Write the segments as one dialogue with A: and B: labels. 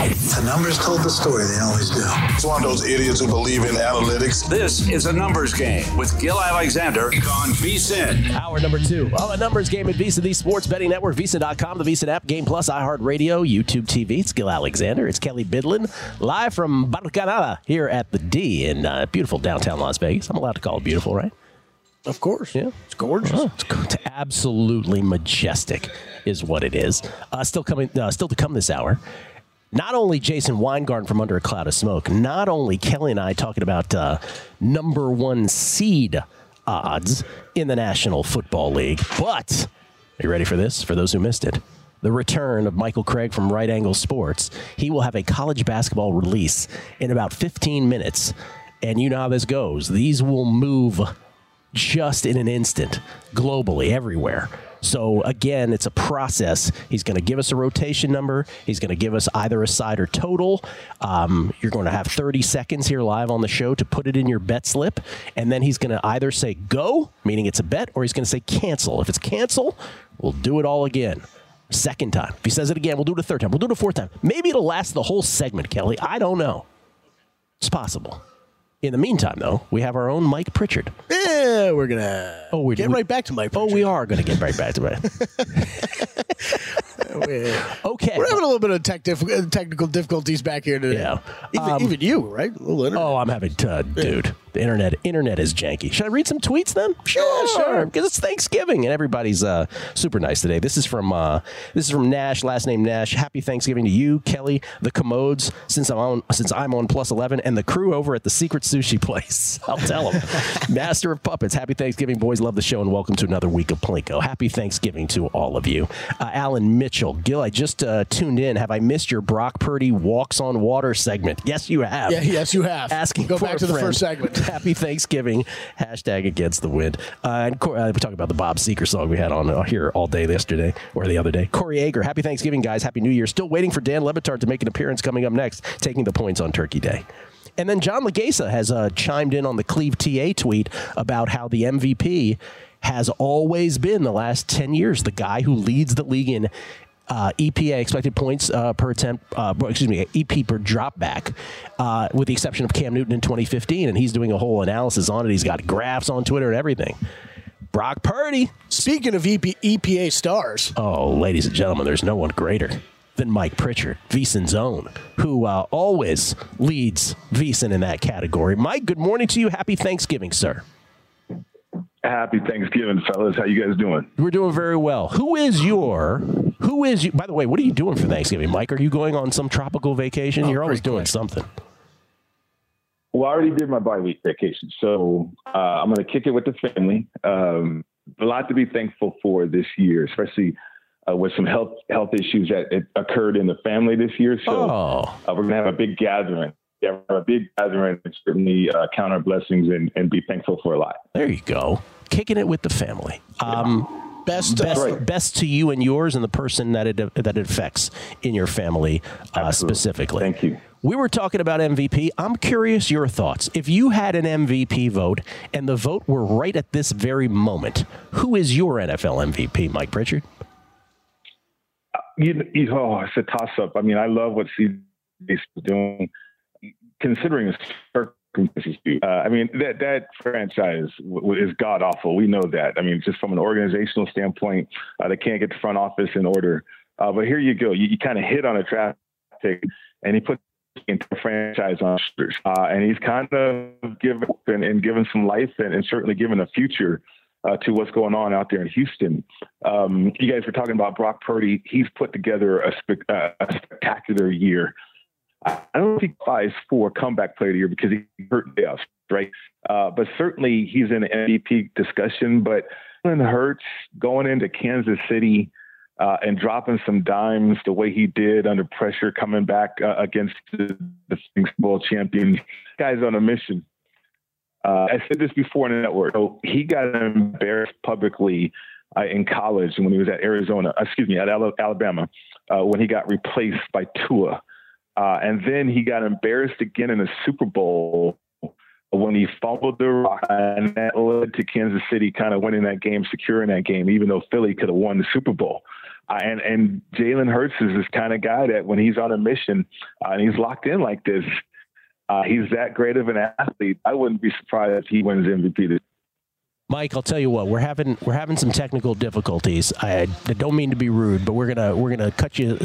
A: The numbers told the story. They always do.
B: It's one of those idiots who believe in analytics.
C: This is a numbers game with Gill Alexander on VSIN.
D: Hour number two of a numbers game at VSiN, the sports betting network, VSIN.com, the VSiN app, Game Plus, iHeartRadio, YouTube TV. It's Gill Alexander. It's Kelley Bydlon, live from Barcanada here at the D in uh, beautiful downtown Las Vegas. I'm allowed to call it beautiful, right?
E: Of course.
D: Yeah.
E: It's gorgeous.
D: Oh, it's, it's absolutely majestic, is what it is. Uh, still coming, uh, still to come this hour. Not only Jason Weingarten from Under a Cloud of Smoke, not only Kelley and I talking about uh, number one seed odds in the National Football League, but are you ready for this? For those who missed it, the return of Michael Craig from Right Angle Sports. He will have a college basketball release in about 15 minutes. And you know how this goes. These will move just in an instant globally everywhere. So again, it's a process. He's going to give us a rotation number. He's going to give us either a side or total. Um, you're going to have 30 seconds here live on the show to put it in your bet slip, and then he's going to either say go, meaning it's a bet, or he's going to say cancel. If it's cancel, we'll do it all again. Second time. If he says it again, we'll do it a third time. We'll do it a fourth time. Maybe it'll last the whole segment, Kelley. I don't know. It's possible. In the meantime, though, we have our own Mike Pritchard.
E: Yeah, we're gonna
D: Oh, we
E: get
D: we-
E: right back to Mike.
D: Oh, we are going to get right back to it. okay.
E: We're having a little bit of tech technical difficulties back here today.
D: Yeah.
E: Even,
D: Um,
E: even you, right? A little internet.
D: Oh, I'm having, uh, dude. The internet, internet is janky. Should I read some tweets then? Sure,
E: sure.
D: Because it's Thanksgiving and everybody's uh, super nice today. This is from uh, this is from Nash, last name Nash. Happy Thanksgiving to you, Kelley, the commodes. Since I'm on, since I'm on plus eleven, and the crew over at the Secret Sushi Place. I'll tell them. Master of Puppets. Happy Thanksgiving, boys. Love the show and welcome to another week of Plinko. Happy Thanksgiving to all of you. Uh, Alan Mitchell, Gill. I just uh, tuned in. Have I missed your Brock Purdy walks on water segment? Yes, you have.
E: Yeah, yes, you have.
D: Asking
E: Go back to the first segment.
D: Happy Thanksgiving. Hashtag against the wind. Uh, and Cor- uh, we talked about the Bob Seger song we had on uh, here all day yesterday or the other day. Corey Ager. Happy Thanksgiving, guys. Happy New Year. Still waiting for Dan Le Batard to make an appearance coming up next, taking the points on Turkey Day. And then John Legesa has uh, chimed in on the Cleve TA tweet about how the MVP has always been the last 10 years the guy who leads the league in uh, EPA expected points uh, per attempt, uh, excuse me, EP per drop back, uh, with the exception of Cam Newton in 2015, and he's doing a whole analysis on it. He's got graphs on Twitter and everything. Brock Purdy.
E: Speaking of EP, EPA stars,
D: Oh, ladies and gentlemen, there's no one greater than Mike Pritchard, VSIN's own, who uh, always leads VSIN in that category. Mike, good morning to you. Happy Thanksgiving, sir.
F: Happy Thanksgiving, fellas. How you guys doing?
D: We're doing very well. Who is your? Who is you? By the way, what are you doing for Thanksgiving, Mike? Are you going on some tropical vacation? You're always doing something.
F: Well, I already did my bye week vacation, so uh, I'm going to kick it with the family. Um, a lot to be thankful for this year, especially uh, with some health health issues that occurred in the family this year. So
D: Oh.
F: uh, we're going to have a big gathering. Yeah, we're gonna have a big gathering and certainly uh, count our blessings and, and be thankful for a lot.
D: There you go. Kicking it with the family. Um,
E: best,
D: best,
E: uh,
D: best to you and yours and the person that it that it affects in your family uh, specifically.
F: Thank you.
D: We were talking about MVP. I'm curious your thoughts. If you had an MVP vote and the vote were right at this very moment, who is your NFL MVP, Mike Pritchard?
F: You, you oh, it's a toss up. I mean, I love what CJ is doing, considering the circumstances. Uh, I mean, that that franchise w- is god awful. We know that. I mean, just from an organizational standpoint, uh, they can't get the front office in order. Uh, but here you go. You, you kind of hit on a traffic, and he put into franchise on. Uh, and he's kind of given and, and given some life and, and certainly given a future uh, to what's going on out there in Houston. Um, you guys were talking about Brock Purdy. He's put together a, spe- uh, a spectacular year. I don't think he qualifies for comeback player of the year because he hurt playoffs, right? Uh, but certainly he's in the MVP discussion. But Jalen Hurts going into Kansas City uh, and dropping some dimes the way he did under pressure, coming back uh, against the, the Super Bowl champions, guy's on a mission. Uh, I said this before in the network. So he got embarrassed publicly uh, in college when he was at Arizona, excuse me, at Alabama, uh, when he got replaced by Tua. Uh, and then he got embarrassed again in the Super Bowl when he fumbled the rock, and that led to Kansas City kind of winning that game, securing that game, even though Philly could have won the Super Bowl. Uh, and and Jalen Hurts is this kind of guy that when he's on a mission uh, and he's locked in like this, uh, he's that great of an athlete. I wouldn't be surprised if he wins MVP this
D: Mike, I'll tell you what we're having we're having some technical difficulties. I, I don't mean to be rude, but we're gonna we're gonna cut you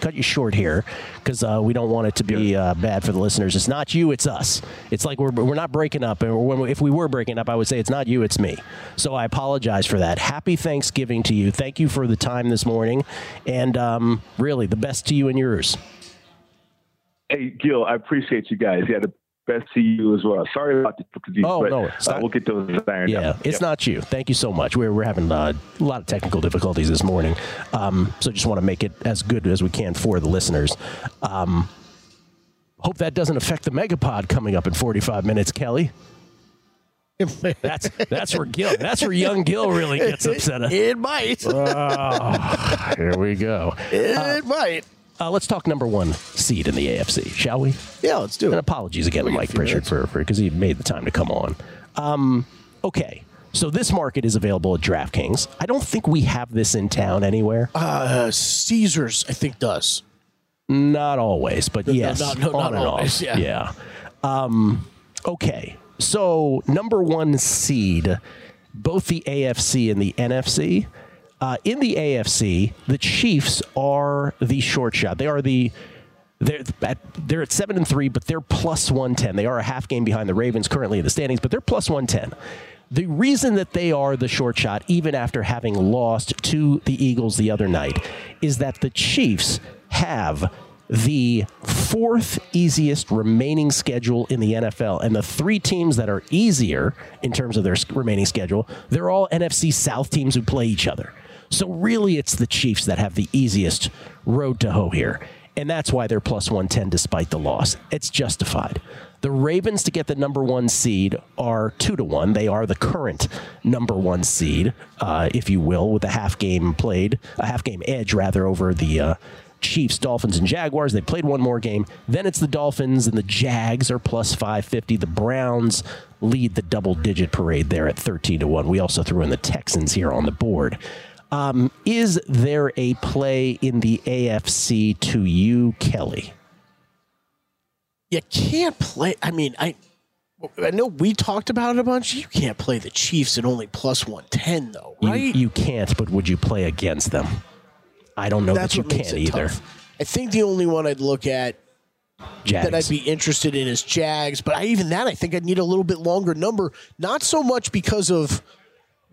D: cut you short here because uh, we don't want it to be uh, bad for the listeners. It's not you, it's us. It's like we're we're not breaking up, and when, if we were breaking up, I would say it's not you, it's me. So I apologize for that. Happy Thanksgiving to you. Thank you for the time this morning, and um, really the best to you and yours.
F: Hey, Gill, I appreciate you guys. Yeah, the best to you as well. Sorry about the difficulties,
D: oh,
F: but
D: no,
F: uh, we'll get those ironed
D: Yeah,
F: out.
D: it's
F: Yep.
D: not you. Thank you so much. We're, we're having uh, a lot of technical difficulties this morning. Um, so just want to make it as good as we can for the listeners. Um, hope that doesn't affect the Megapod coming up in 45 minutes, Kelley. That's that's where Gill. That's where young Gill really gets upset.
E: It might.
D: Oh, here we go.
E: It might.
D: Uh, let's talk number one seed in the AFC, shall we?
E: Yeah, let's do it.
D: And apologies again to
E: We'll get a
D: Mike Pritchard for for because he made the time to come on. Um, okay, so this market is available at DraftKings. I don't think we have this in town anywhere.
E: Uh, Caesars, I think, does.
D: Not always, but yes,
E: no, no,
D: on
E: not
D: and
E: always,
D: off.
E: yeah.
D: Um, okay, so number one seed, both the AFC and the NFC. Uh, in the AFC, the Chiefs are the short shot. They are the they're at, they're at seven and three, but they're plus one ten. They are a half game behind the Ravens currently in the standings, but they're plus one ten. The reason that they are the short shot, even after having lost to the Eagles the other night, is that the Chiefs have the fourth easiest remaining schedule in the NFL. And the three teams that are easier in terms of their remaining schedule, they're all NFC South teams who play each other. So really, it's the Chiefs that have the easiest road to hoe here. And that's why they're plus 110 despite the loss. It's justified. The Ravens to get the number one seed are two to one. They are the current number one seed, uh, if you will, with a half game played, a half game edge rather over the uh, Chiefs, Dolphins, and Jaguars. They played one more game. Then it's the Dolphins and the Jags are plus 550. The Browns lead the double digit parade there at 13 to 1. We also threw in the Texans here on the board. Um, is there a play in the AFC to you, Kelley?
E: You can't play. I mean, I I know we talked about it a bunch. You can't play the Chiefs at only plus one ten, though,
D: You-
E: right?
D: You, can't, but would you play against them? I don't know
E: That's
D: that you can
E: it
D: either.
E: tough. I think the only one I'd look at
D: Jags.
E: that I'd be interested in is Jags, but I, even that I think I'd need a little bit longer number. Not so much because of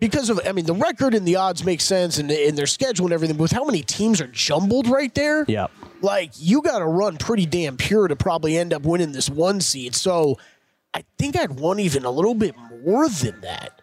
E: because of I mean the record and the odds make sense and, and their schedule and everything, but with how many teams are jumbled right there,
D: Yep.
E: like you got to run pretty damn pure to probably end up winning this one seed. So I think I'd want even a little bit more than that.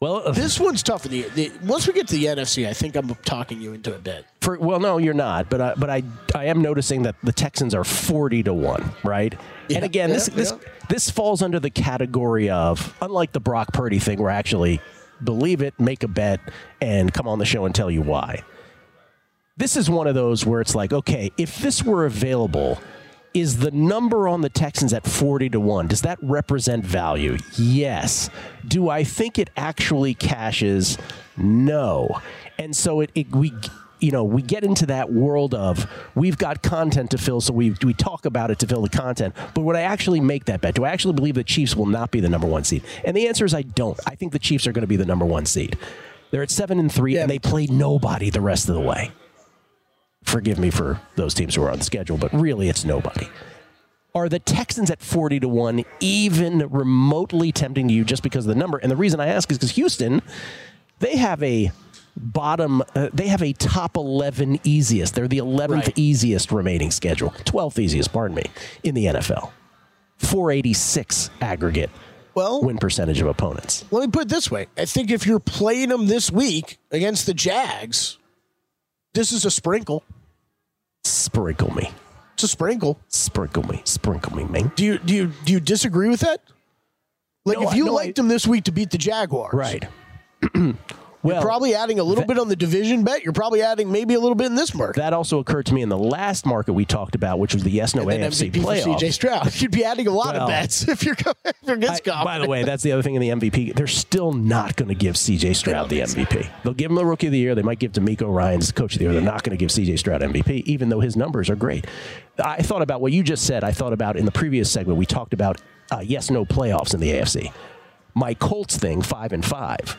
D: Well, uh,
E: This one's tougher. The, the, once we get to the NFC, I think I'm talking you into a bit.
D: For, well, no, you're not. But I, but I, I am noticing that the Texans are forty to one, right?
E: Yeah,
D: and again, this
E: yeah,
D: this
E: yeah.
D: this falls under the category of unlike the Brock Purdy thing, where actually believe it, make a bet, and come on the show and tell you why. This is one of those where it's like, okay, if this were available, is the number on the Texans at 40 to 1? Does that represent value? Yes. Do I think it actually cashes? No. And so it, it we you know, we get into that world of we've got content to fill, so we we talk about it to fill the content. But would I actually make that bet? Do I actually believe the Chiefs will not be the number one seed? And the answer is I don't. I think the Chiefs are going to be the number one seed. They're at seven and three, and they play nobody the rest of the way forgive me for those teams who are on the schedule, but really it's nobody. Are the Texans at 40 to 1 even remotely tempting to you just because of the number? And the reason I ask is because Houston, they have a bottom, uh, they have a top 11 easiest. They're the 11th
E: Right.
D: easiest remaining schedule, 12th easiest, pardon me, in the NFL. 486 aggregate
E: Well,
D: win percentage of opponents.
E: let me put it this way. I think if you're playing them this week against the Jags, this is a sprinkle.
D: Sprinkle me.
E: It's a sprinkle.
D: Sprinkle me. Sprinkle me, man.
E: Do you do you do you disagree with that? Like
D: No,
E: if you
D: no,
E: liked them this week to beat the Jaguars,
D: Right.
E: You're probably adding a little bit on the division bet. You're probably adding maybe a little bit in this market.
D: That also occurred to me in the last market we talked about, which was the yes no
E: and
D: AFC
E: MVP
D: playoff.
E: CJ Stroud. You'd be adding a lot
D: Well,
E: of bets if you're going against
D: I- by the way, that's the other thing in the MVP. They're still not going to give CJ Stroud the MVP. They'll give him the Rookie of the Year. They might give DeMeco Ryans Coach of the Year. They're not going to give CJ Stroud MVP, even though his numbers are great. I thought about what you just said. I thought about in the previous segment we talked about uh, yes no playoffs in the AFC. My Colts thing, five and five.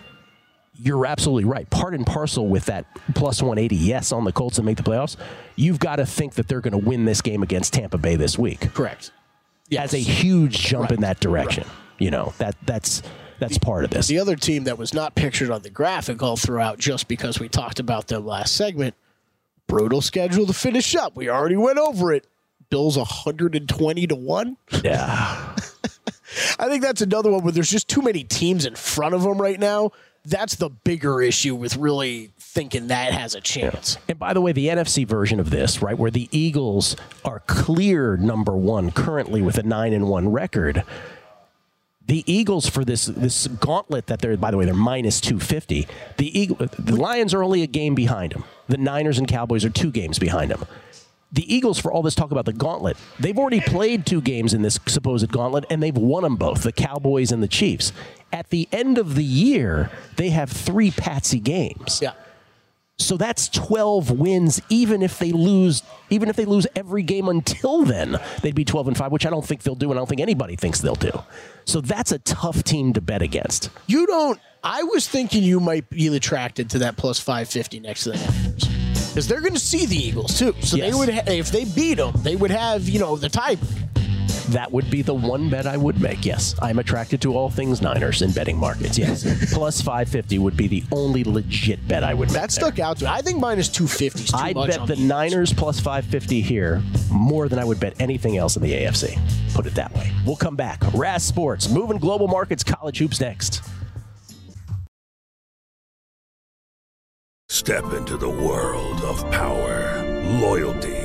D: You're absolutely right. Part and parcel with that plus 180 yes on the Colts and make the playoffs. You've got to think that they're going to win this game against Tampa Bay this week.
E: Correct.
D: That's a huge jump in that direction. You know that that's that's part of this.
E: The other team that was not pictured on the graphic all throughout, just because we talked about them last segment, brutal schedule to finish up. We already went over it. Bills 120 to 1.
D: Yeah.
E: I think that's another one where there's just too many teams in front of them right now. That's the bigger issue with really thinking that has a chance.
D: And by the way, the NFC version of this, right, where the Eagles are clear number one currently with a nine and one record. The Eagles for this this gauntlet that they're by the way they're minus two fifty. The Eagle, the Lions are only a game behind them. The Niners and Cowboys are two games behind them. The Eagles, for all this talk about the gauntlet, they've already played two games in this supposed gauntlet, and they've won them both, the Cowboys and the Chiefs. At the end of the year, they have three patsy games.
E: Yeah.
D: So that's 12 wins even if they lose even if they lose every game until then. They'd be 12 and 5, which I don't think they'll do and I don't think anybody thinks they'll do. So that's a tough team to bet against.
E: You don't. I was thinking you might be attracted to that plus 550 next to the Niners. Because they're going to see the Eagles too. So
D: Yes.
E: they would, ha- if they beat them, they would have, you know, the tie.
D: That would be the one bet I would make. Yes, I'm attracted to all things Niners in betting markets. Yes, plus 550 would be the only legit bet I would make.
E: That stuck out to me. I think minus 250 is too
D: I'd
E: much.
D: bet
E: on
D: the Niners plus 550 here more than I would bet anything else in the AFC. Put it that way. We'll come back. RAS Sports, moving global markets, college hoops next.
G: Step into the world of power, loyalty,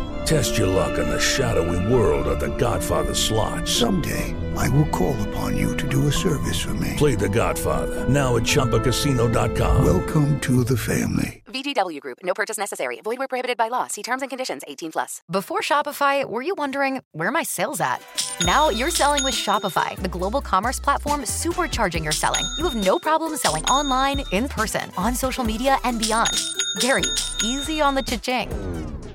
G: Test your luck in the shadowy world of The Godfather slot.
A: Someday, I will call upon you to do a service for me.
G: Play The Godfather now at ChumbaCasino.com.
A: Welcome to the family.
H: VGW Group. No purchase necessary. Void where prohibited by law. See terms and conditions. 18 plus. Before Shopify, were you wondering where are my sales at? Now you're selling with Shopify, the global commerce platform supercharging your selling. You have no problem selling online, in person, on social media, and beyond. Gary, easy on the cha-ching.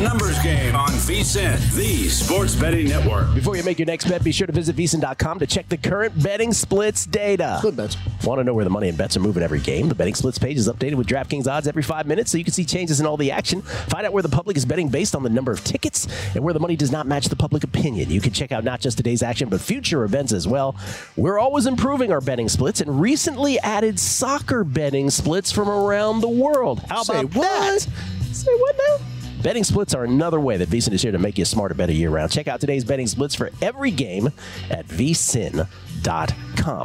C: A numbers game on VSIN, the sports betting network.
D: Before you make your next bet, be sure to visit VSiN.com to check the current betting splits data.
E: Good bets.
D: Want to know where the money and bets are moving every game? The betting splits page is updated with DraftKings odds every five minutes so you can see changes in all the action. Find out where the public is betting based on the number of tickets and where the money does not match the public opinion. You can check out not just today's action, but future events as well. We're always improving our betting splits and recently added soccer betting splits from around the world. How
E: Say
D: about
E: what?
D: that? Say what now? Betting splits are another way that VSIN is here to make you a smarter, better year round. Check out today's betting splits for every game at vsin.com.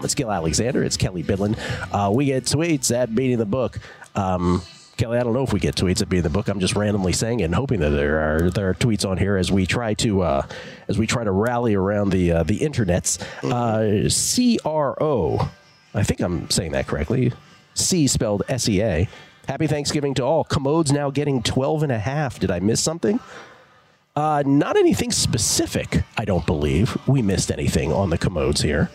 D: It's Gill Alexander. It's Kelley Bydlon. Uh, we get tweets at Beating the Book. Um, Kelley, I don't know if we get tweets at Beating the Book. I'm just randomly saying it and hoping that there are there are tweets on here as we try to uh, as we try to rally around the uh, the internets. Uh, C R O. I think I'm saying that correctly. C spelled S E A. Happy Thanksgiving to all. Commode's now getting 12 and a half. Did I miss something? Uh, not anything specific, I don't believe. We missed anything on the commodes here.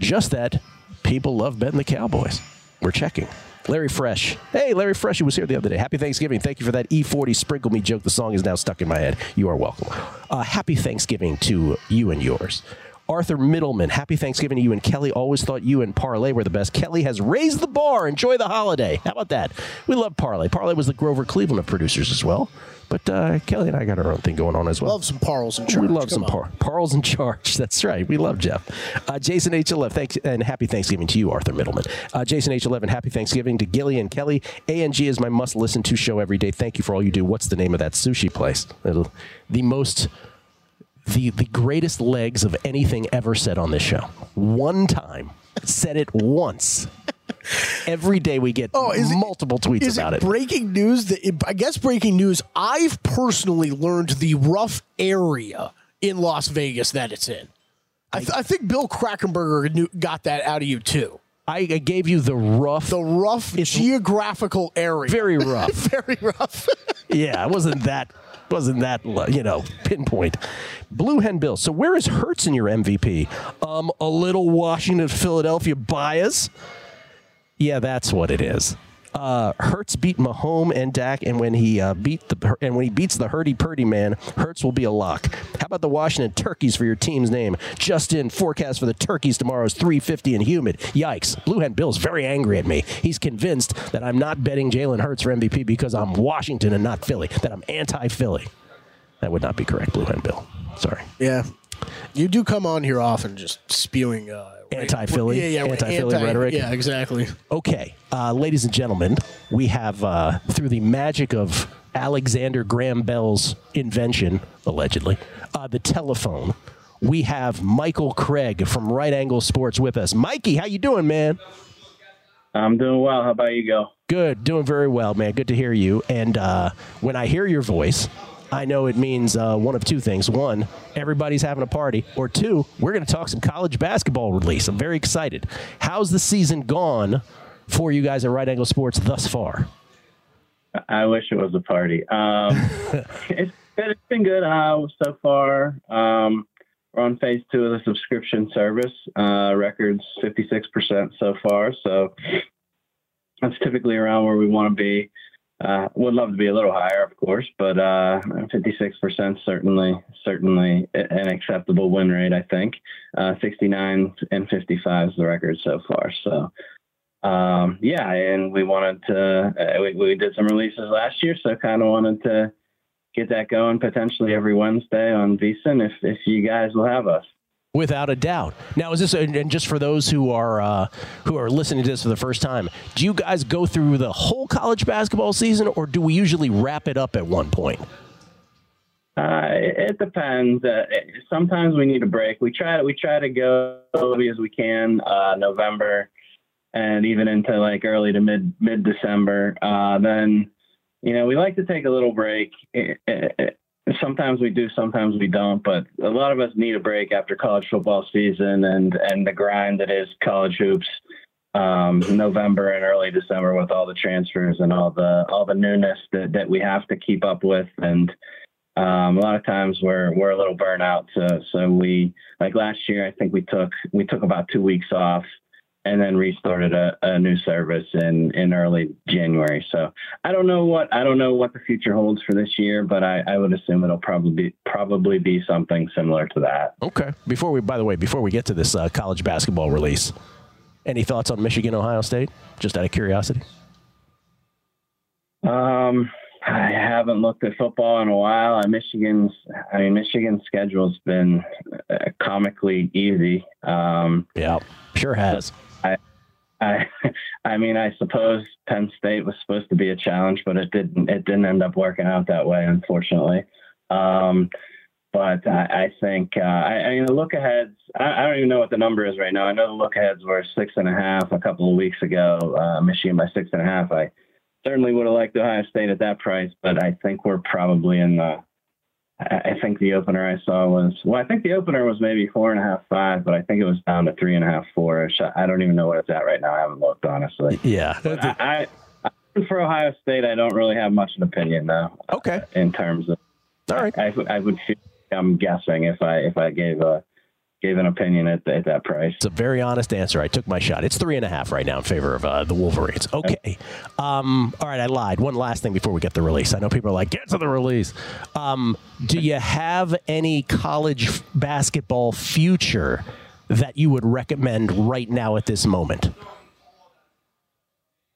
D: Just that people love betting the Cowboys. We're checking. Larry Fresh. Hey, Larry Fresh, who was here the other day. Happy Thanksgiving. Thank you for that E40 sprinkle me joke. The song is now stuck in my head. You are welcome. Uh, happy Thanksgiving to you and yours. Arthur Middleman, happy Thanksgiving to you and Kelley. Always thought you and Parlay were the best. Kelley has raised the bar. Enjoy the holiday. How about that? We love Parlay. Parlay was the Grover Cleveland of producers as well. But uh, Kelley and I got our own thing going on as well.
E: Love some Parles in charge.
D: We love
E: Come
D: some par- Parles in charge. That's right. We love Jeff. Uh, Jason H11, thanks and happy Thanksgiving to you, Arthur Middleman. Uh, Jason H11, happy Thanksgiving to Gilly and Kelley. ANG is my must listen to show every day. Thank you for all you do. What's the name of that sushi place? It'll- The most. The, the greatest legs of anything ever said on this show. One time. Said it once. Every day we get oh, multiple tweets
E: Oh, Is
D: about
E: it
D: it.
E: breaking news? That I guess breaking news. I've personally learned the rough area in Las Vegas that it's in. I, th- I think Bill Krackomberger knew, got that out of you too.
D: I, I gave you the rough,
E: the rough geographical area.
D: Very rough.
E: Very rough.
D: yeah, it wasn't that wasn't that you know pinpoint. Blue Hen Bill. So where is Hurts in your MVP? Um, a little Washington Philadelphia bias. Yeah, that's what it is. Uh, Hurts beat Mahomes and Dak, and when he uh, beat the and when he beats the hurdy purdy man, Hurts will be a lock. How about the Washington Turkeys for your team's name? Justin forecast for the Turkeys tomorrow is 350 and humid. Yikes! Blue Hen Bill's very angry at me. He's convinced that I'm not betting Jalen Hurts for MVP because I'm Washington and not Philly. That I'm anti-Philly. That would not be correct, Blue Hen Bill. Sorry.
E: Yeah. You do come on here often just spewing uh,
D: Anti-Philly,
E: Yeah, yeah,
D: anti-Philly rhetoric.
E: Yeah, exactly.
D: Okay, uh, ladies and gentlemen, we have uh, through the magic of Alexander Graham Bell's invention, allegedly, uh, the telephone. We have Michael Craig from Right Angle Sports with us. Mikey, how you doing, man?
I: I'm doing well. How about you go?
D: Good, doing very well, man. Good to hear you. And uh, when I hear your voice, I know it means uh, one of two things. One, everybody's having a party. Or two, we're going to talk some college basketball release. I'm very excited. How's the season gone for you guys at Right Angle Sports thus far?
I: I wish it was a party. Um, it's, been, it's been good uh, so far. Um, we're on phase two of the subscription service. Uh, records 56% so far. So that's typically around where we want to be. Uh, would love to be a little higher, of course, but uh, 56% certainly certainly an acceptable win rate. I think uh, 69 and 55 is the record so far. So um, yeah, and we wanted to uh, we, we did some releases last year, so kind of wanted to get that going potentially every Wednesday on VSiN if if you guys will have us.
D: Without a doubt. Now, is this and just for those who are uh, who are listening to this for the first time? Do you guys go through the whole college basketball season, or do we usually wrap it up at one point?
I: Uh, it, depends. Uh, sometimes we need a break. We try to we try to go as early as we can, uh, November, and even into like early to mid mid December. Uh, then, you know, we like to take a little break. It- it- it- sometimes we do, sometimes we don't. But a lot of us need a break after college football season and and the grind that is college hoops. Um, November and early December with all the transfers and all the all the newness that, that we have to keep up with and um, a lot of times we're we're a little burnout. So so we like last year I think we took we took about two weeks off and then restarted a, a new service in in early January. So I don't know what I don't know what the future holds for this year, but I, I would assume it'll probably be, probably be something similar to that.
D: Okay. Before we, by the way, before we get to this uh, college basketball release, any thoughts on Michigan, Ohio State? Just out of curiosity.
I: Um, I haven't looked at football in a while. Michigan's, I mean, Michigan's schedule's been uh, comically easy. Um,
D: yeah, sure has.
I: I, I, I mean, I suppose Penn State was supposed to be a challenge, but it didn't. It didn't end up working out that way, unfortunately. Um, but I, I think uh, I, I mean the look aheads. I, I don't even know what the number is right now. I know the look aheads were six and a half a couple of weeks ago. Uh, Michigan by six and a half. I certainly would have liked Ohio State at that price, but I think we're probably in the. I think the opener I saw was well. I think the opener was maybe four and a half, five, but I think it was down to three and a half, four. ish. I don't even know what it's at right now. I haven't looked honestly.
D: Yeah,
I: I, I for Ohio State, I don't really have much an opinion though.
D: Uh, okay.
I: in terms of,
D: all right,
I: I, I would feel I'm guessing if I if I gave a gave an opinion at, at that price.
D: It's a very honest answer. I took my shot. It's three and a half right now in favor of uh, the Wolverines. Okay. Um, all right, I lied. One last thing before we get the release. I know people are like, get to the release. Um, do you have any college f- basketball future that you would recommend right now at this moment?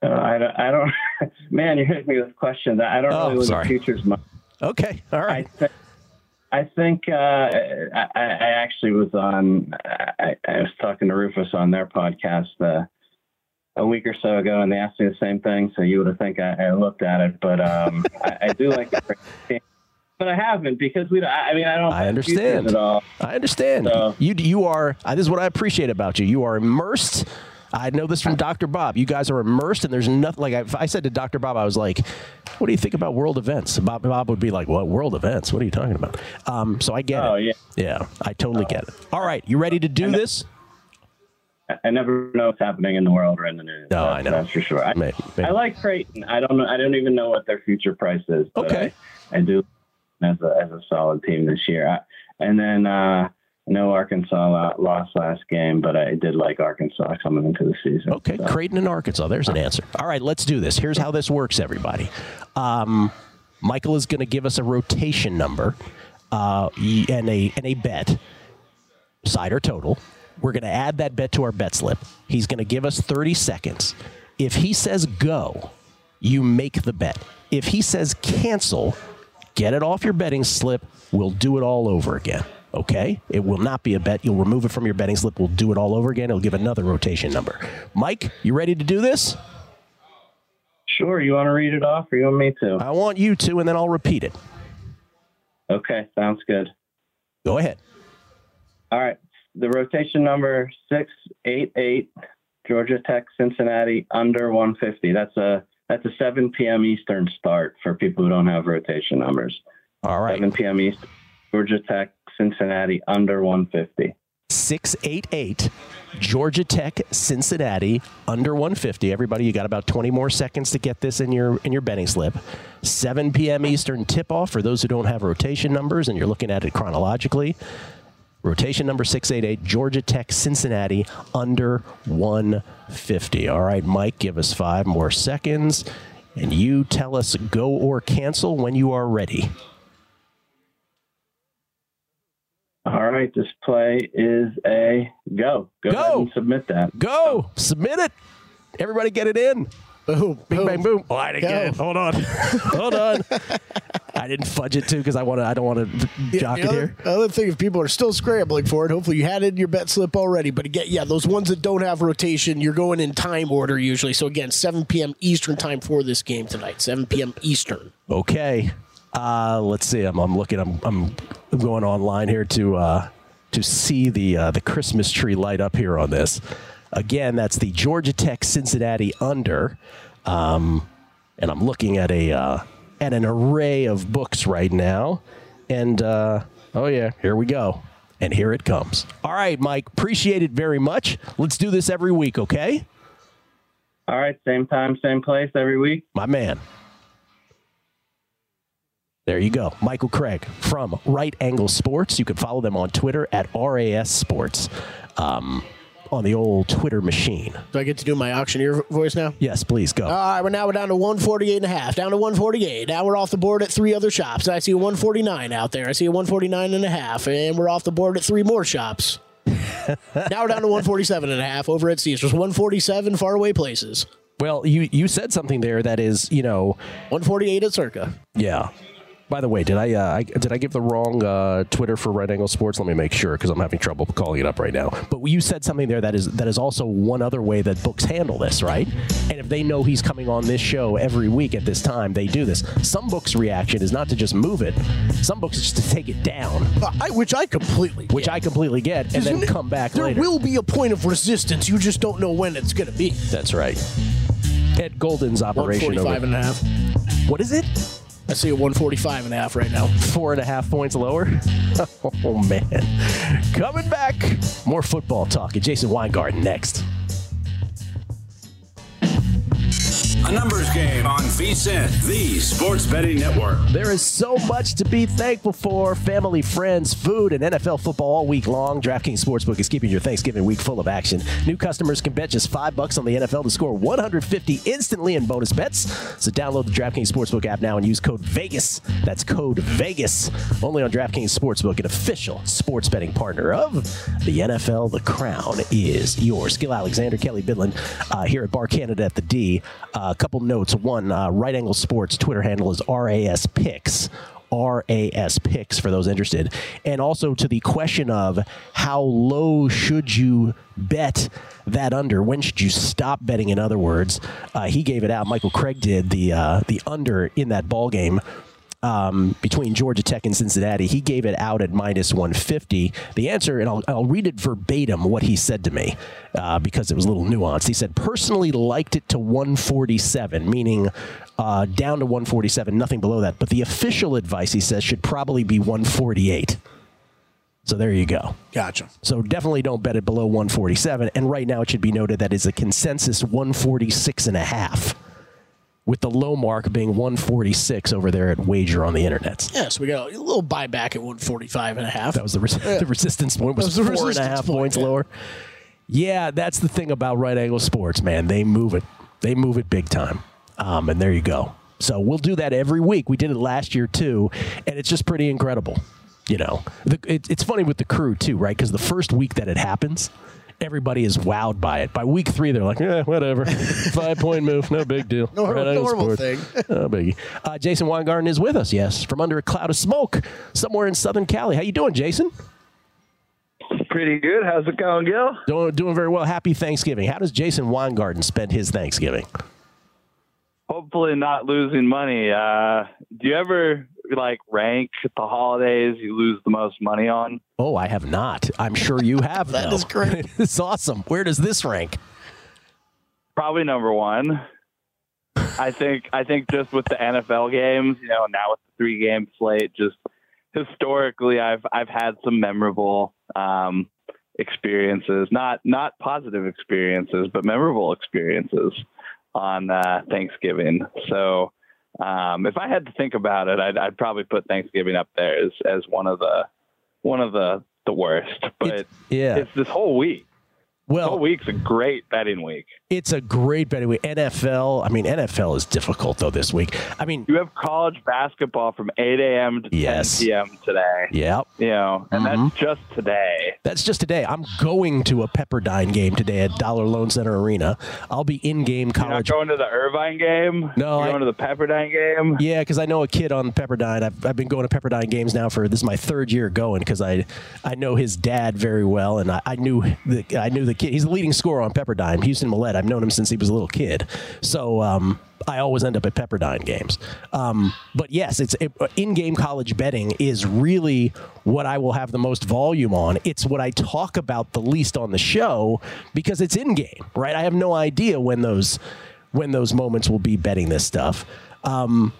I: Uh, I don't, I don't man, you're hitting me with questions. I don't
D: Oh,
I: really look
D: sorry.
I: at futures much.
D: Okay, all right.
I: I, I think uh, I, I actually was on. I, I was talking to Rufus on their podcast uh, a week or so ago, and they asked me the same thing. So you would have think I, I looked at it, but um, I, I do like the but I haven't because we. don't- I mean, I don't.
D: I understand.
I: at all.
D: I understand. You you are. uh, This is what I appreciate about you. You are immersed. I know this from Dr. Bob. You guys are immersed, and there's nothing like if I said to Dr. Bob, I was like, "What do you think about world events?" Bob, Bob would be like, "What world events? What are you talking about?" Um, so I get
I: Oh,
D: it.
I: yeah.
D: yeah, I totally get it. All right, you ready to do this?
I: I- I never know what's happening in the world or in the news.
D: No,
I: That's-
D: I know.
I: That's for sure. I,
D: May- maybe.
I: I like Creighton. I don't know. I don't even know what their future price is. but
D: Okay.
I: I, I do as a as a solid team this year. I, and then uh, I know Arkansas lost last game, but I did like Arkansas coming into the season.
D: Okay, Creighton and Arkansas. There's an answer. All right, let's do this. Here's how this works, everybody. Um, Michael is going to give us a rotation number uh, and a and a bet, side or total. We're going to add that bet to our bet slip. He's going to give us 30 seconds. If he says go, you make the bet. If he says cancel, get it off your betting slip. We'll do it all over again. Okay? It will not be a bet. You'll remove it from your betting slip. We'll do it all over again. It'll give another rotation number. Mike, you ready to do this?
I: Sure. You want to read it off, or you want me to?
D: I want you to, and then I'll repeat it.
I: Okay, sounds good.
D: Go ahead.
I: All right. The rotation number six eight eight, Georgia Tech, Cincinnati under one fifty. That's a that's a seven p.m. Eastern start for people who don't have rotation numbers.
D: All right.
I: Seven p.m. East, Georgia Tech, Cincinnati under one fifty.
D: 688 Georgia Tech Cincinnati under 150 everybody you got about 20 more seconds to get this in your in your betting slip 7 p.m. Eastern tip off for those who don't have rotation numbers and you're looking at it chronologically rotation number 688 Georgia Tech Cincinnati under 150 all right Mike give us 5 more seconds and you tell us go or cancel when you are ready
I: All right, this play is a go. Go, ahead and submit that.
D: Go submit it. Everybody get it in.
E: Boom.
D: Bing, bang, boom. Oh, I didn't
E: Go.
D: get it. Hold on. Hold on. I didn't fudge it too because I want to. I don't want to jock
E: the
D: it
E: other,
D: here.
E: other thing, if people are still scrambling for it, hopefully you had it in your bet slip already. But again, yeah, those ones that don't have rotation, you're going in time order usually. So again, 7 p.m. Eastern time for this game tonight. 7 p.m. Eastern.
D: Okay. Uh, let's see. I'm, I'm looking. I'm, I'm going online here to uh, to see the uh, the Christmas tree light up here on this. Again, that's the Georgia Tech Cincinnati under, um, and I'm looking at a uh, at an array of books right now, and uh, oh yeah, here we go, and here it comes. All right, Mike, appreciate it very much. Let's do this every week, okay?
I: All right, same time, same place every week.
D: My man. There you go. Michael Craig from Right Angle Sports. You can follow them on Twitter at RAS Sports um, on the old Twitter machine.
E: Do I get to do my auctioneer voice now?
D: Yes, please go.
E: All right, we're now we're down to 148 and a half, down to 148. Now we're off the board at three other shops. I see a 149 out there. I see a 149 and a half, and we're off the board at three more shops. now we're down to 147 and a half over at Caesars. 147 faraway places.
D: Well, you, you said something there that is, you know,
E: 148 at Circa.
D: Yeah. By the way, did I, uh, I did I give the wrong uh, Twitter for Right Angle Sports? Let me make sure because I'm having trouble calling it up right now. But you said something there that is that is also one other way that books handle this, right? And if they know he's coming on this show every week at this time, they do this. Some books' reaction is not to just move it. Some books is just to take it down,
E: I, which I completely
D: which I completely get, and then
E: Isn't it-
D: come back
E: There
D: later.
E: will be a point of resistance. You just don't know when it's going to be.
D: That's right. Ed Golden's operation over
E: 145 and a half.
D: What is it?
E: I see a 145 and a half right now.
D: Four and a half points lower. Oh man. Coming back. More football talk. Jason Weingarten next.
C: A numbers game on VSIN, the Sports Betting Network.
D: There is so much to be thankful for. Family, friends, food, and NFL football all week long. DraftKings Sportsbook is keeping your Thanksgiving week full of action. New customers can bet just five bucks on the NFL to score 150 instantly in bonus bets. So download the DraftKings Sportsbook app now and use code VEGAS. That's code VEGAS. Only on DraftKings Sportsbook, an official sports betting partner of the NFL. The crown is yours. Gill Alexander, Kelley Bydlon uh, here at Bar Canada at the D. Uh, couple notes. One, uh, Right Angle Sports Twitter handle is RAS Picks. RAS picks for those interested. And also to the question of how low should you bet that under? When should you stop betting? In other words, uh, he gave it out. Michael Craig did the uh, the under in that ball game um, between Georgia Tech and Cincinnati. He gave it out at minus 150. The answer, and I'll, I'll read it verbatim what he said to me uh, because it was a little nuanced. He said, personally liked it to 147, meaning uh, down to 147, nothing below that. But the official advice, he says, should probably be 148. So there you go.
E: Gotcha.
D: So definitely don't bet it below 147. And right now it should be noted that is a consensus 146 and a half with the low mark being 146 over there at Wager on the internet.
E: Yeah, so we got a little buyback at 145 and a half.
D: That was the, res-
E: Yeah.
D: the resistance point was,
E: That was the
D: and a half
E: point,
D: points
E: yeah.
D: lower. Yeah, that's the thing about right angle sports, man. They move it. They move it big time. Um, and there you go. So we'll do that every week. We did it last year too, and it's just pretty incredible. You know, the, it, it's funny with the crew too, right? Because the first week that it happens, everybody is wowed by it. By week three, they're like, "Yeah, whatever, five point move, no big deal,
E: Nor-
D: Right Angle
E: normal
D: Sports.
E: thing.
D: no biggie." Uh, Jason Weingarten is with us. Yes, from under a cloud of smoke, somewhere in Southern Cali. How you doing, Jason?
J: Pretty good. How's it going, Gill?
D: Doing, doing very well. Happy Thanksgiving. How does Jason Weingarten spend his Thanksgiving?
J: Hopefully, not losing money. Uh, do you ever like rank the holidays you lose the most money on?
D: Oh, I have not. I'm sure you have.
J: that is great.
D: it's awesome. Where does this rank?
J: Probably number one. I think. I think just with the NFL games, you know, now with the three game slate, just historically, I've I've had some memorable um, experiences. Not not positive experiences, but memorable experiences on uh, Thanksgiving. So. Um, if I had to think about it, I'd, I'd probably put Thanksgiving up there as, as one of the one of the the worst. But
D: yeah,
J: it's this whole week.
D: Well,
J: this week's a great betting week.
D: It's a great betting week. NFL. I mean, NFL is difficult though this week. I mean,
J: You have college basketball from 8 a.m. to
D: Yes.
J: 10 p.m. today.
D: Yep.
J: You know, and
D: Mhm.
J: that's just today.
D: That's just today. I'm going to a Pepperdine game today at Dollar Loan Center Arena. I'll be in game
J: You're not
D: college.
J: going to the Irvine game.
D: No,
J: You're
D: I-
J: going to the Pepperdine game.
D: Yeah, because I know a kid on Pepperdine. I've, I've been going to Pepperdine games now for this is my third year going because I I know his dad very well and I, I knew the I knew the kid. He's the leading scorer on Pepperdine, Houston Mallette. I've known him since he was a little kid. So um, I always end up at Pepperdine games. Um, but yes, it's it, in-game college betting is really what I will have the most volume on. It's what I talk about the least on the show because it's in-game, right? I have no idea when those when those moments will be betting this stuff. Um,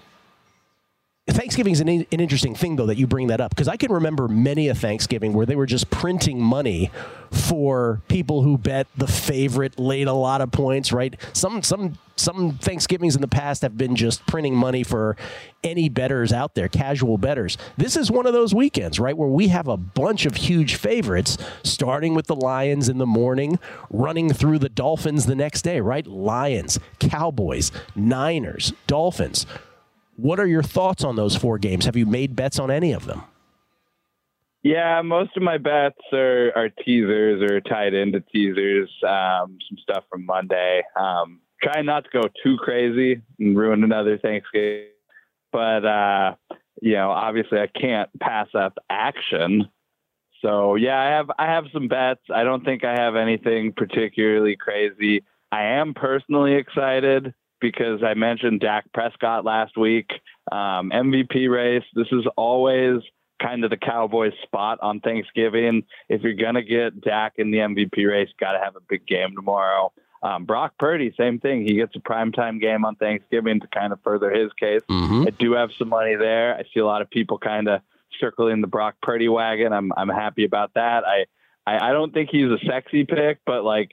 D: Thanksgiving is an, an interesting thing, though, that you bring that up because I can remember many a Thanksgiving where they were just printing money for people who bet the favorite, laid a lot of points. Right? Some some some Thanksgivings in the past have been just printing money for any betters out there, casual betters. This is one of those weekends, right, where we have a bunch of huge favorites, starting with the Lions in the morning, running through the Dolphins the next day. Right? Lions, Cowboys, Niners, Dolphins. What are your thoughts on those four games? Have you made bets on any of them?
J: Yeah, most of my bets are, are teasers or tied into teasers. Um, some stuff from Monday. Um, trying not to go too crazy and ruin another Thanksgiving, but uh, you know, obviously, I can't pass up action. So yeah, I have I have some bets. I don't think I have anything particularly crazy. I am personally excited because I mentioned Dak Prescott last week. Um, MVP race. This is always kind of the Cowboys spot on Thanksgiving. If you're gonna get Dak in the MVP race, got to have a big game tomorrow. Um, Brock Purdy, same thing. He gets a primetime game on Thanksgiving to kind of further his case. I do have some money there. I see a lot of people kind of circling the Brock Purdy wagon. I'm I'm happy about that. I, I I don't think he's a sexy pick, but like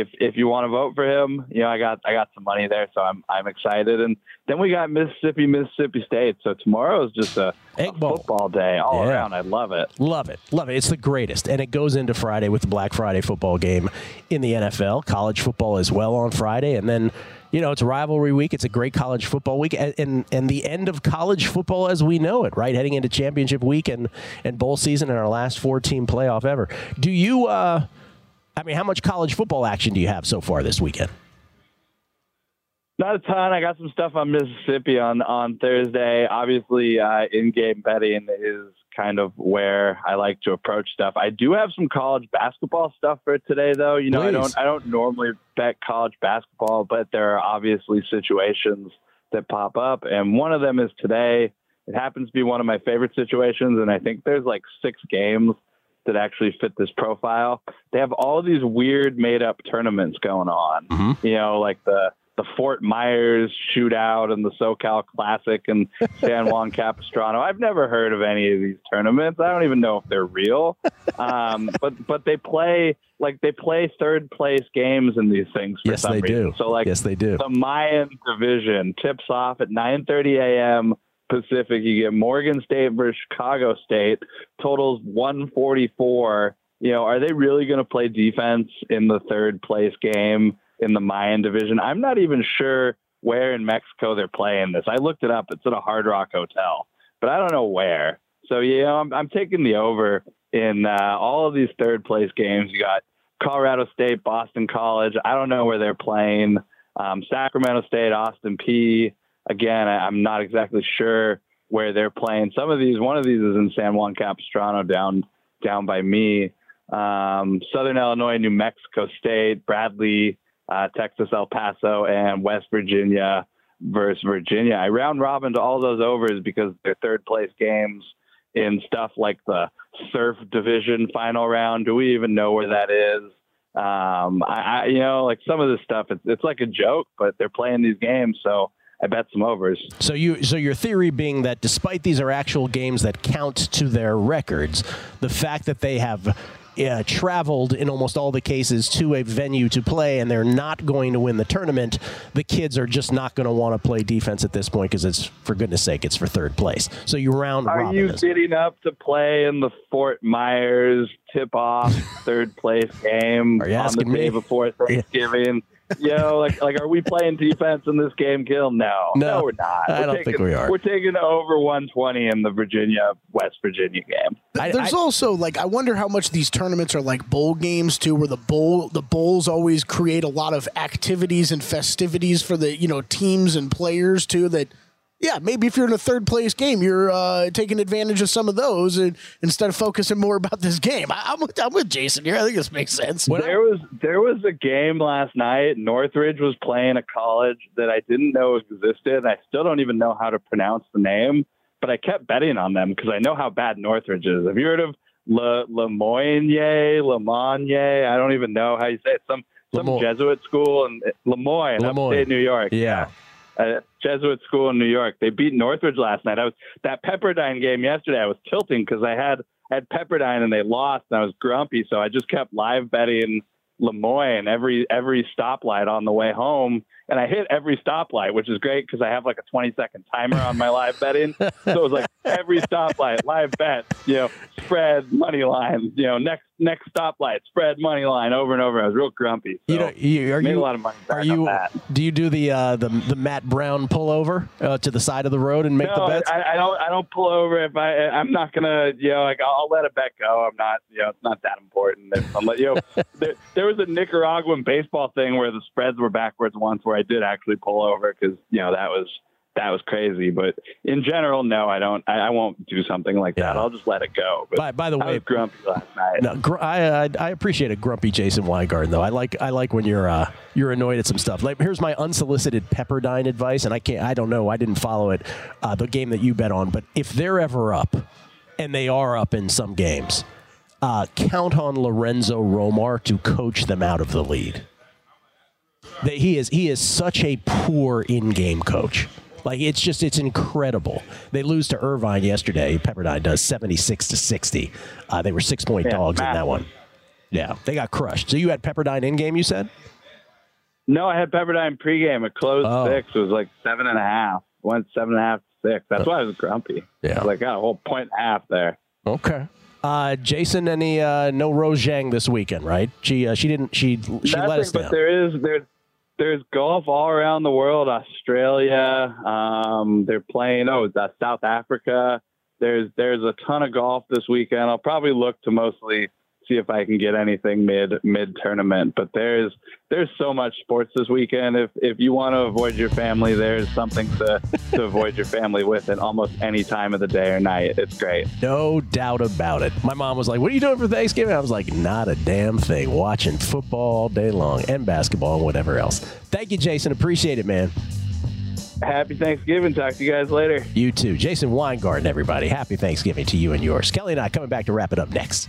J: if if you want to vote for him, you know, I got I got some money there, so I'm I'm excited. And then we got Mississippi, Mississippi State. So tomorrow is just a, a football day all
D: Yeah.
J: around. I love it.
D: Love it. Love it. It's the greatest. And it goes into Friday with the Black Friday football game in the NFL, college football as well on Friday. And then, you know, it's rivalry week. It's a great college football week and, and, and the end of college football as we know it, right? Heading into championship week and, and bowl season and our last four team playoff ever. Do you, uh, I mean, how much college football action do you have so far this weekend?
J: Not a ton. I got some stuff on Mississippi on on Thursday. Obviously, uh, in-game betting is kind of where I like to approach stuff. I do have some college basketball stuff for today, though. You know, I don't I don't normally bet college basketball, but there are obviously situations that pop up, and one of them is today. It happens to be one of my favorite situations, and I think there's like six games that actually fit this profile. They have all these weird made up tournaments going on. You know, like the the Fort Myers shootout and the SoCal Classic and San Juan Capistrano. I've never heard of any of these tournaments. I don't even know if they're real. Um, but but they play like they play third place games in these things for
D: Yes,
J: some
D: they
J: reason.
D: do.
J: So like
D: Yes, they do.
J: The Mayan division tips off at 9:30 a.m. Pacific. You get Morgan State versus Chicago State. Totals 144. You know, are they really going to play defense in the third place game in the Mayan division? I'm not even sure where in Mexico they're playing this. I looked it up. It's at a Hard Rock hotel, but I don't know where. So yeah, I'm, I'm taking the over in uh, all of these third place games. You got Colorado State, Boston College. I don't know where they're playing. Um, Sacramento State, Austin Peay Again, I'm not exactly sure where they're playing. Some of these, one of these is in San Juan Capistrano, down down by me. Um, Southern Illinois, New Mexico State, Bradley, uh, Texas, El Paso, and West Virginia versus Virginia. I round robin to all those overs because they're third place games in stuff like the surf division final round. Do we even know where that is? Um, I, I, you know, like some of this stuff, it's, it's like a joke, but they're playing these games, so I bet some overs.
D: So you, so your theory being that despite these are actual games that count to their records, the fact that they have uh, traveled in almost all the cases to a venue to play and they're not going to win the tournament, the kids are just not going to want to play defense at this point because it's for goodness sake, it's for third place. So you round
J: Are you
D: this.
J: getting up to play in the Fort Myers tip off third place game
D: Are you
J: on the day
D: me?
J: before Thanksgiving? You know, like like are we playing defense in this game, Gill? No,
D: No,
J: we're not.
D: I
J: We're
D: don't
J: taking,
D: think we are.
J: We're taking over 120 in the Virginia West Virginia game.
E: There's also like I wonder how much these tournaments are like bowl games too, where the bowl the bowls always create a lot of activities and festivities for the you know teams and players too. That yeah, maybe if you're in a third place game, you're uh, taking advantage of some of those and, instead of focusing more about this game. I, I'm with, I'm with Jason here. I think this makes sense.
J: there was there was a game last night. Northridge was playing a college that I didn't know existed. and I still don't even know how to pronounce the name, but I kept betting on them because I know how bad Northridge is. Have you heard of Le Lemoyne? Lemoyne? I don't even know how you say it. Some some
D: Lemoyne.
J: Jesuit school in Lemoyne,
D: Lemoyne.
J: upstate New York.
D: Yeah.
J: A Jesuit school in New York. They beat Northridge last night. I was that Pepperdine game yesterday. I was tilting because I had had Pepperdine and they lost, and I was grumpy. So I just kept live betting Lemoyne every every stoplight on the way home, and I hit every stoplight, which is great because I have like a 20 second timer on my live betting. So it was like every stoplight, live bet, you know, spread money line, you know, next next stoplight, spread money line over and over. I was real grumpy. So
D: You know, you, are
J: made
D: you
J: a lot of money.
D: Are you? Do you do the uh, the the Matt Brown pullover uh, to the side of the road and make
J: no,
D: the bets?
J: I, I don't. I don't pull over if I. I'm not gonna. You know, like I'll, I'll let a bet go. I'm not. You know, it's not that important. If I'm, let- you know, there, there was a Nicaraguan baseball thing where the spreads were backwards once, where I did actually pull over because you know that was that was crazy. But in general, no, I don't. I, I won't do something like that. I'll just let it go. But
D: by, by the
J: I
D: way,
J: grumpy last night.
D: No, gr- I, I I appreciate a grumpy Jason Weingarten though. I like I like when you're uh, you're annoyed at some stuff. Like here's my unsolicited Pepperdine advice, and I can't I don't know I didn't follow it uh, the game that you bet on, but if they're ever up, and they are up in some games, uh, count on Lorenzo Romar to coach them out of the lead. That he is he is such a poor in-game coach. Like it's just it's incredible. They lose to Irvine yesterday. Pepperdine does seventy six to sixty. Uh, they were six point
J: Yeah,
D: dogs in that one. Yeah, they got crushed. So you had Pepperdine in game, you said?
J: No, I had Pepperdine pregame. It closed
D: Oh.
J: six. It was like seven and a half. Went seven and a half to six. That's why I was grumpy.
D: Yeah.
J: Like got a whole point and a half there.
D: Okay. Uh, Jason, any uh, no Rose Zhang this weekend, right? She uh, she didn't she she let
J: Nothing,
D: us
J: but there is there's there's golf all around the world. Australia, um, they're playing. Oh, South Africa. There's there's a ton of golf this weekend. I'll probably look to mostly see if I can get anything mid mid tournament. But there's there's so much sports this weekend. If if you want to avoid your family, there's something to to avoid your family with at almost any time of the day or night. It's great.
D: No doubt about it. My mom was like, "What are you doing for Thanksgiving?" I was like, "Not a damn thing. Watching football all day long and basketball and whatever else." Thank you, Jason. Appreciate it, man.
J: Happy Thanksgiving. Talk to you guys later.
D: You too, Jason Weingarten. Everybody, happy Thanksgiving to you and yours. Kelley and I coming back to wrap it up next.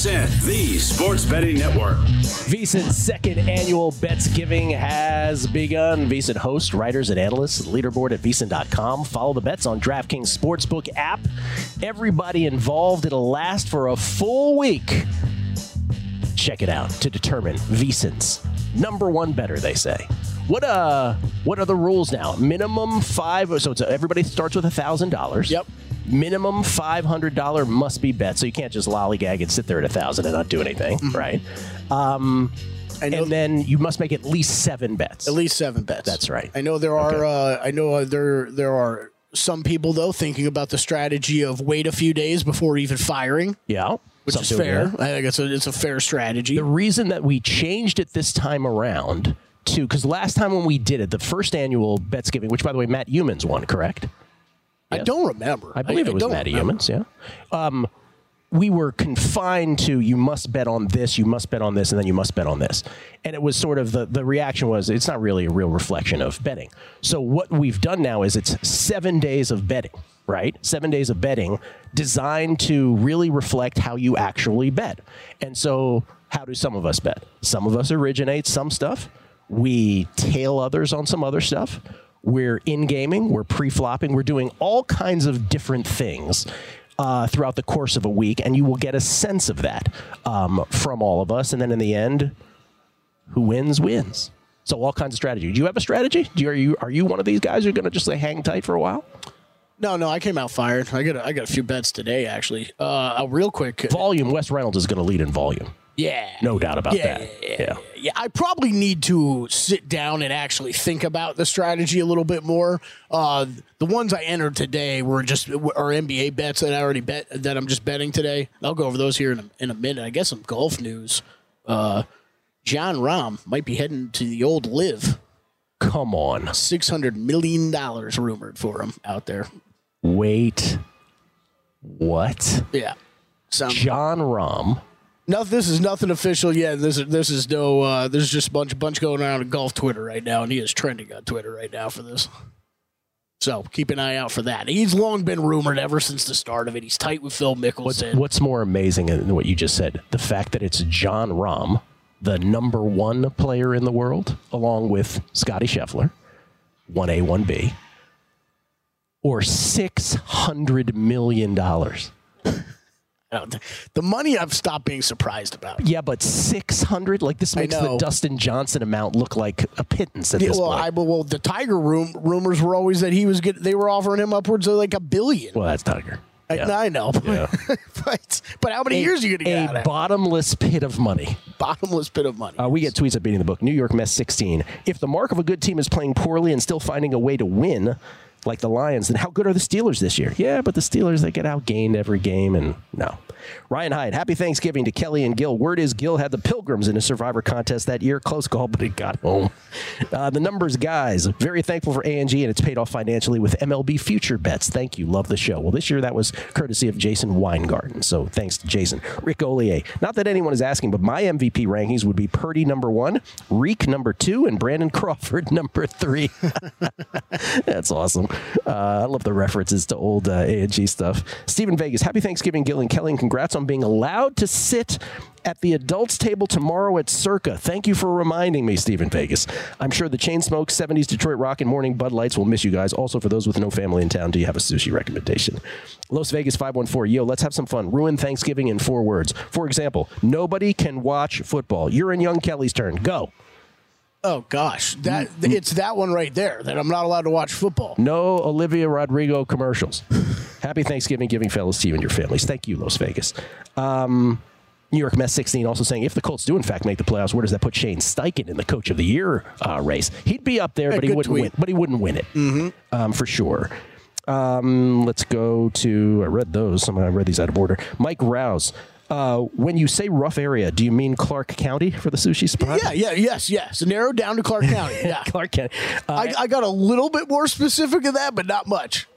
C: VSiN, the sports betting network.
D: VSiN's second annual Bets Giving has begun. VSiN hosts, writers, and analysts, leaderboard at VSiN.com. Follow the bets on DraftKings Sportsbook app. Everybody involved, it'll last for a full week. Check it out to determine VSiN's number one better, they say. What uh what are the rules now? Minimum five so it's everybody starts with a thousand dollars. Yep. Minimum five hundred dollar must be bet. So you can't just lollygag and sit there at a thousand and not do anything, right? Um and then you must make at least seven bets.
E: At least seven bets.
D: That's right.
E: I know there are. Uh, I know uh, there there are some people though thinking about the strategy of wait a few days before even firing.
D: Yeah,
E: which is fair. I think it's a it's a fair strategy.
D: The reason that we changed it this time around too, because last time when we did it, the first annual bets giving, which by the way, Matt Youmans won, correct?
E: I don't remember.
D: I believe it was Matty. Youmans, yeah. Um, we were confined to you must bet on this, you must bet on this, and then you must bet on this. And it was sort of the, the reaction was it's not really a real reflection of betting. So what we've done now is it's seven days of betting, right? Seven days of betting designed to really reflect how you actually bet. And so how do some of us bet? Some of us originate some stuff. We tail others on some other stuff. We're in gaming, we're pre flopping, we're doing all kinds of different things uh, throughout the course of a week, and you will get a sense of that um, from all of us. And then in the end, who wins, wins. So all kinds of strategy. Do you have a strategy? Do you, are you are you one of these guys who are going to just like hang tight for a while?
E: No, no, I came out fired. I got a, I got a few bets today actually. Uh, uh, real quick.
D: Volume. Wes Reynolds is going to lead in volume.
E: Yeah.
D: No doubt about
E: Yeah,
D: that. Yeah.
E: Yeah, I probably need to sit down and actually think about the strategy a little bit more. Uh, the ones I entered today were just are NBA bets that I already bet that I'm just betting today. I'll go over those here in a, in a minute. I guess some golf news. Uh, Jon Rahm might be heading to the old live.
D: Come on,
E: six hundred million dollars rumored for him out there.
D: Wait. What?
E: Yeah. Sounds
D: Jon Rahm.
E: No, this is nothing official yet. This is this is no. Uh, there's just a bunch bunch going around on golf Twitter right now, and he is trending on Twitter right now for this. So keep an eye out for that. He's long been rumored ever since the start of it. He's tight with Phil Mickelson.
D: what's more amazing than what you just said? The fact that it's Jon Rahm, the number one player in the world, along with Scotty Scheffler, 1A, 1B, or $600 million.
E: I don't think- the money I've stopped being surprised about.
D: Yeah, but 600? Like, this makes the. Dustin Johnson amount look like a pittance at
E: Yeah,
D: this
E: well,
D: point.
E: I, well, the Tiger room rumors were always that he was get, they were offering him upwards of like a billion.
D: well, that's Tiger.
E: I,
D: Yeah.
E: I know,
D: Yeah.
E: but but how many
D: A-
E: years are you going to get
D: A bottomless pit of money.
E: Bottomless pit of money.
D: Uh, we get tweets at beating the book. New York Mets 16. If the mark of a good team is playing poorly and still finding a way to win, like the Lions, then how good are the Steelers this year? Yeah, but the Steelers they get outgained every game, and no. Ryan Hyde, happy Thanksgiving to Kelley and Gill. Word is Gill had the Pilgrims in a Survivor contest that year. Close call, but it got home. Uh, the numbers, guys. Very thankful for ANG, and it's paid off financially with MLB future bets. Thank you. Love the show. Well, this year that was courtesy of Jason Weingarten. So thanks to Jason. Rick Olier. Not that anyone is asking, but my MVP rankings would be Purdy number one, Reek number two, and Brandon Crawford number three. That's awesome. Uh, I love the references to old uh, A&G stuff. Stephen Vegas, happy Thanksgiving, Gill and Kelley, and congrats on being allowed to sit at the adults table tomorrow at Circa. Thank you for reminding me, Stephen Vegas. I'm sure the chain smoke, 70s Detroit Rock, and Morning Bud Lights will miss you guys. Also, for those with no family in town, do you have a sushi recommendation? Las Vegas 514, yo, let's have some fun. Ruin Thanksgiving in four words. For example, nobody can watch football. You're in Young Kelley's turn. Go.
E: Oh gosh, that it's that one right there that I'm not allowed to watch football.
D: No Olivia Rodrigo commercials. Happy Thanksgiving, giving fellows to you and your families. Thank you, Las Vegas. Um, New York Mets 16 also saying if the Colts do in fact make the playoffs, where does that put Shane Steichen in the Coach of the Year uh, race? He'd be up there,
E: Yeah,
D: but he wouldn't
E: tweet.
D: win. But he wouldn't win it
E: Mm-hmm.
D: um, for sure. Um, let's go to I read those. Some I read these out of order. Mike Rouse. Uh, when you say rough area, do you mean Clark County for the sushi spot?
E: Yeah, yeah, yes, yes. Narrowed down to Clark County. Yeah,
D: Clark County. Uh,
E: I, I got a little bit more specific of that, but not much.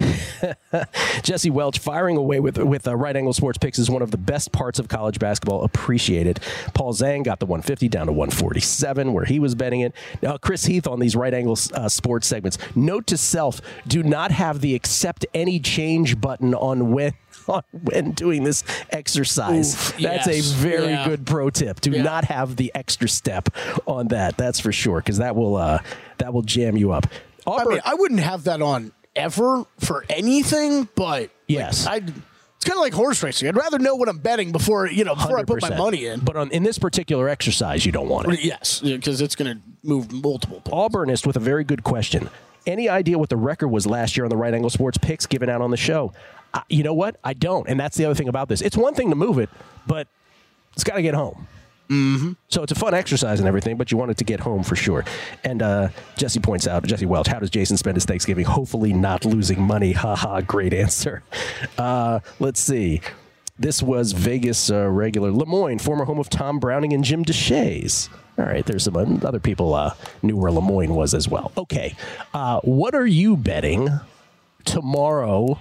D: Jesse Welch firing away with with uh, right angle sports picks is one of the best parts of college basketball. Appreciated. Paul Zhang got the 150 down to 147 where he was betting it. Now Chris Heath on these right angle uh, sports segments. Note to self: do not have the accept any change button on when. When doing this exercise,
E: Oof,
D: that's
E: yes.
D: a very
E: Yeah.
D: good pro tip. Do
E: Yeah.
D: not have the extra step on that. That's for sure, because that will uh, that will jam you up.
E: I mean, I wouldn't have that on ever for anything, but
D: yes,
E: I. It's kind of like horse racing. I'd rather know what I'm betting before you know before I put my money in.
D: But on in this particular exercise, you don't want it.
E: Yes, because it's going to move multiple. Points.
D: Auburnist with a very good question. Any idea what the record was last year on the right angle sports picks given out on the show? Uh, you know what? I don't. And that's the other thing about this. It's one thing to move it, but it's got to get home. Mm-hmm. So it's a fun exercise and everything, but you want it to get home for sure. And uh, Jesse points out, Jesse Welch, how does Jason spend his Thanksgiving? Hopefully not losing money. Haha, great answer. Uh, let's see. This was Vegas uh, regular Lemoyne, former home of Tom Browning and Jim Deshaies. All right, there's some other people uh, knew where Lemoyne was as well. Okay, uh, what are you betting tomorrow?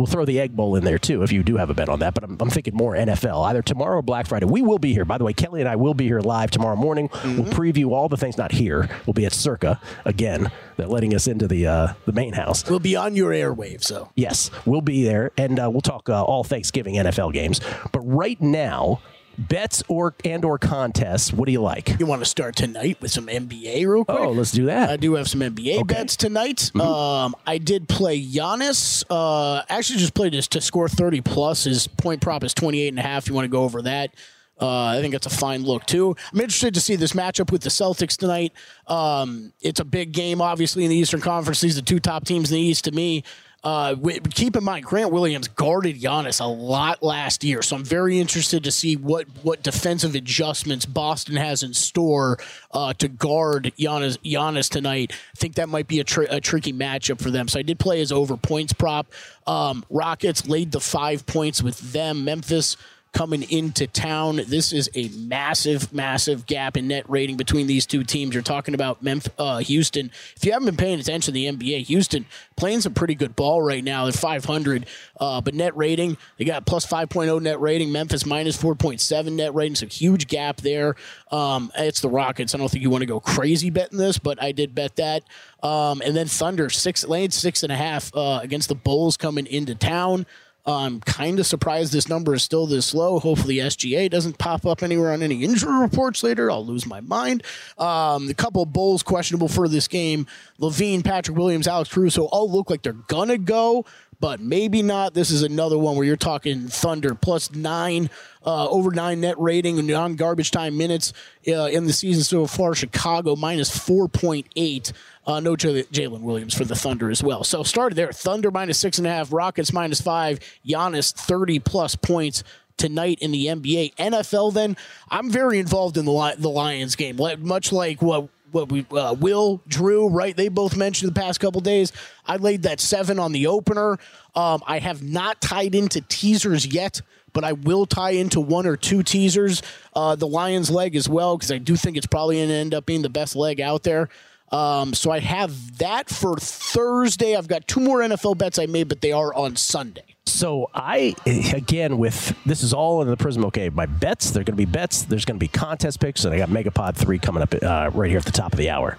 D: We'll throw the Egg Bowl in there too if you do have a bet on that. But I'm, I'm thinking more NFL, either tomorrow or Black Friday. We will be here. By the way, Kelley and I will be here live tomorrow morning. We'll preview all the things. Not here. We'll be at Circa again. They're letting us into the uh, the main house.
E: We'll be on your airwaves, so
D: Yes, we'll be there, and uh, we'll talk uh, all Thanksgiving NFL games. But right now, bets or and or contests. What do you like?
E: You want to start tonight with some NBA real quick?
D: Oh, let's do that.
E: I do have some NBA bets tonight.
D: Mm-hmm.
E: Um, I did play Giannis. Uh, actually, just played this to score 30 plus. His point prop is 28 and a half. You want to go over that? Uh, I think it's a fine look too. I'm interested to see this matchup with the Celtics tonight. Um, it's a big game, obviously in the Eastern Conference. These are the two top teams in the East to me. Uh, keep in mind, Grant Williams guarded Giannis a lot last year, so I'm very interested to see what what defensive adjustments Boston has in store uh, to guard Giannis, Giannis tonight. I think that might be a, tr- a tricky matchup for them. So I did play his over points prop. Um, Rockets laid the five points with them. Memphis coming into town. This is a massive, massive gap in net rating between these two teams. You're talking about Memphis, uh, Houston. If you haven't been paying attention to the NBA, Houston playing some pretty good ball right now. They're 500, uh, but net rating they got plus 5.0 net rating. Memphis minus 4.7 net rating. So huge gap there. Um, it's the Rockets. I don't think you want to go crazy betting this, but I did bet that. Um, and then Thunder six lanes six and a half uh, against the Bulls coming into town. I'm kind of surprised this number is still this low. Hopefully, SGA doesn't pop up anywhere on any injury reports later. I'll lose my mind. Um, the couple Bulls questionable for this game. LaVine, Patrick Williams, Alex Caruso all look like they're gonna go, but maybe not. This is another one where you're talking Thunder plus nine, uh, over nine net rating, non garbage time minutes uh, in the season so far. Chicago minus 4.8. Uh, no J- Jalen Williams for the Thunder as well. So started there. Thunder minus six and a half, Rockets minus five, Giannis 30 plus points tonight in the NBA. NFL, then, I'm very involved in the, the Lions game, much like what what we uh, Will Drew right they both mentioned the past couple days. I laid that seven on the opener. Um, I have not tied into teasers yet, but I will tie into one or two teasers. Uh, the Lions leg as well because I do think it's probably going to end up being the best leg out there. Um, so I have that for Thursday. I've got two more NFL bets I made, but they are on Sunday.
D: So I again with this is all in the prism. Okay, my bets. They're going to be bets. There's going to be contest picks, and I got Megapod three coming up uh, right here at the top of the hour.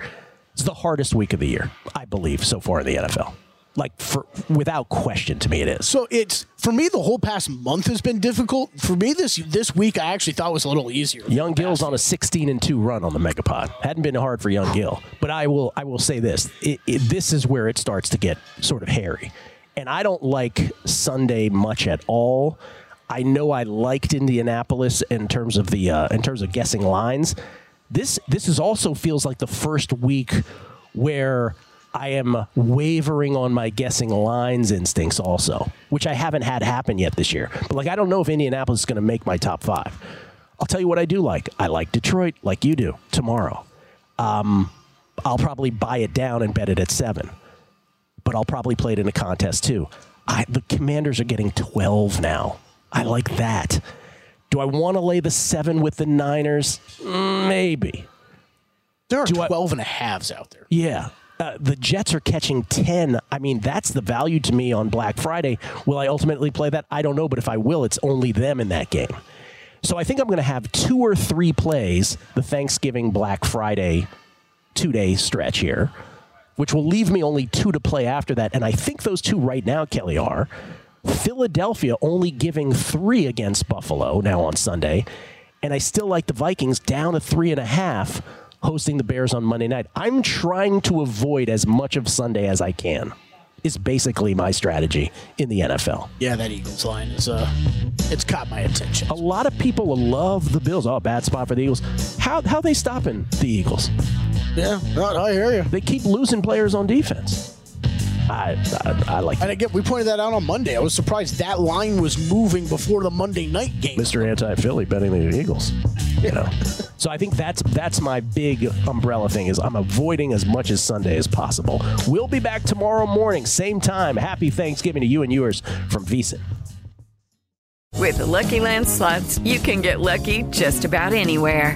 D: It's the hardest week of the year, I believe, so far in the NFL. Like for without question, to me it is.
E: So it's for me the whole past month has been difficult. For me this this week I actually thought was a little easier.
D: Young Gill's on a 16 and two run on the Megapod. Hadn't been hard for Young Gill, but I will I will say this: it, it, this is where it starts to get sort of hairy, and I don't like Sunday much at all. I know I liked Indianapolis in terms of the uh, in terms of guessing lines. This this is also feels like the first week where I am wavering on my guessing lines instincts also, which I haven't had happen yet this year. But like I don't know if Indianapolis is going to make my top five. I'll tell you what I do like. I like Detroit, like you do tomorrow. Um, I'll probably buy it down and bet it at seven, but I'll probably play it in a contest too. I, the Commanders are getting 12 now. I like that. Do I want to lay the seven with the Niners? Maybe.
E: There are 12 and a halves out there.
D: Yeah. Uh, the Jets are catching 10. I mean, that's the value to me on Black Friday. Will I ultimately play that? I don't know, but if I will, it's only them in that game. So I think I'm going to have two or three plays the Thanksgiving Black Friday two day stretch here, which will leave me only two to play after that. And I think those two right now, Kelley, are Philadelphia only giving three against Buffalo now on Sunday. And I still like the Vikings down to three and a half hosting the Bears on Monday night. I'm trying to avoid as much of Sunday as I can. Is basically my strategy in the NFL.
E: Yeah, that Eagles line is uh, it's caught my attention.
D: A lot of people love the Bills. Oh, bad spot for the Eagles. How how they stopping the Eagles?
E: Yeah, I hear you.
D: They keep losing players on defense. I, I, I like.
E: And again, we pointed that out on Monday. I was surprised that line was moving before the Monday night game.
D: Mr. Anti Philly betting the Eagles. You know, so I think that's that's my big umbrella thing is I'm avoiding as much as Sunday as possible. We'll be back tomorrow morning, same time. Happy Thanksgiving to you and yours from VSiN.
K: With the Lucky Land slots, you can get lucky just about anywhere.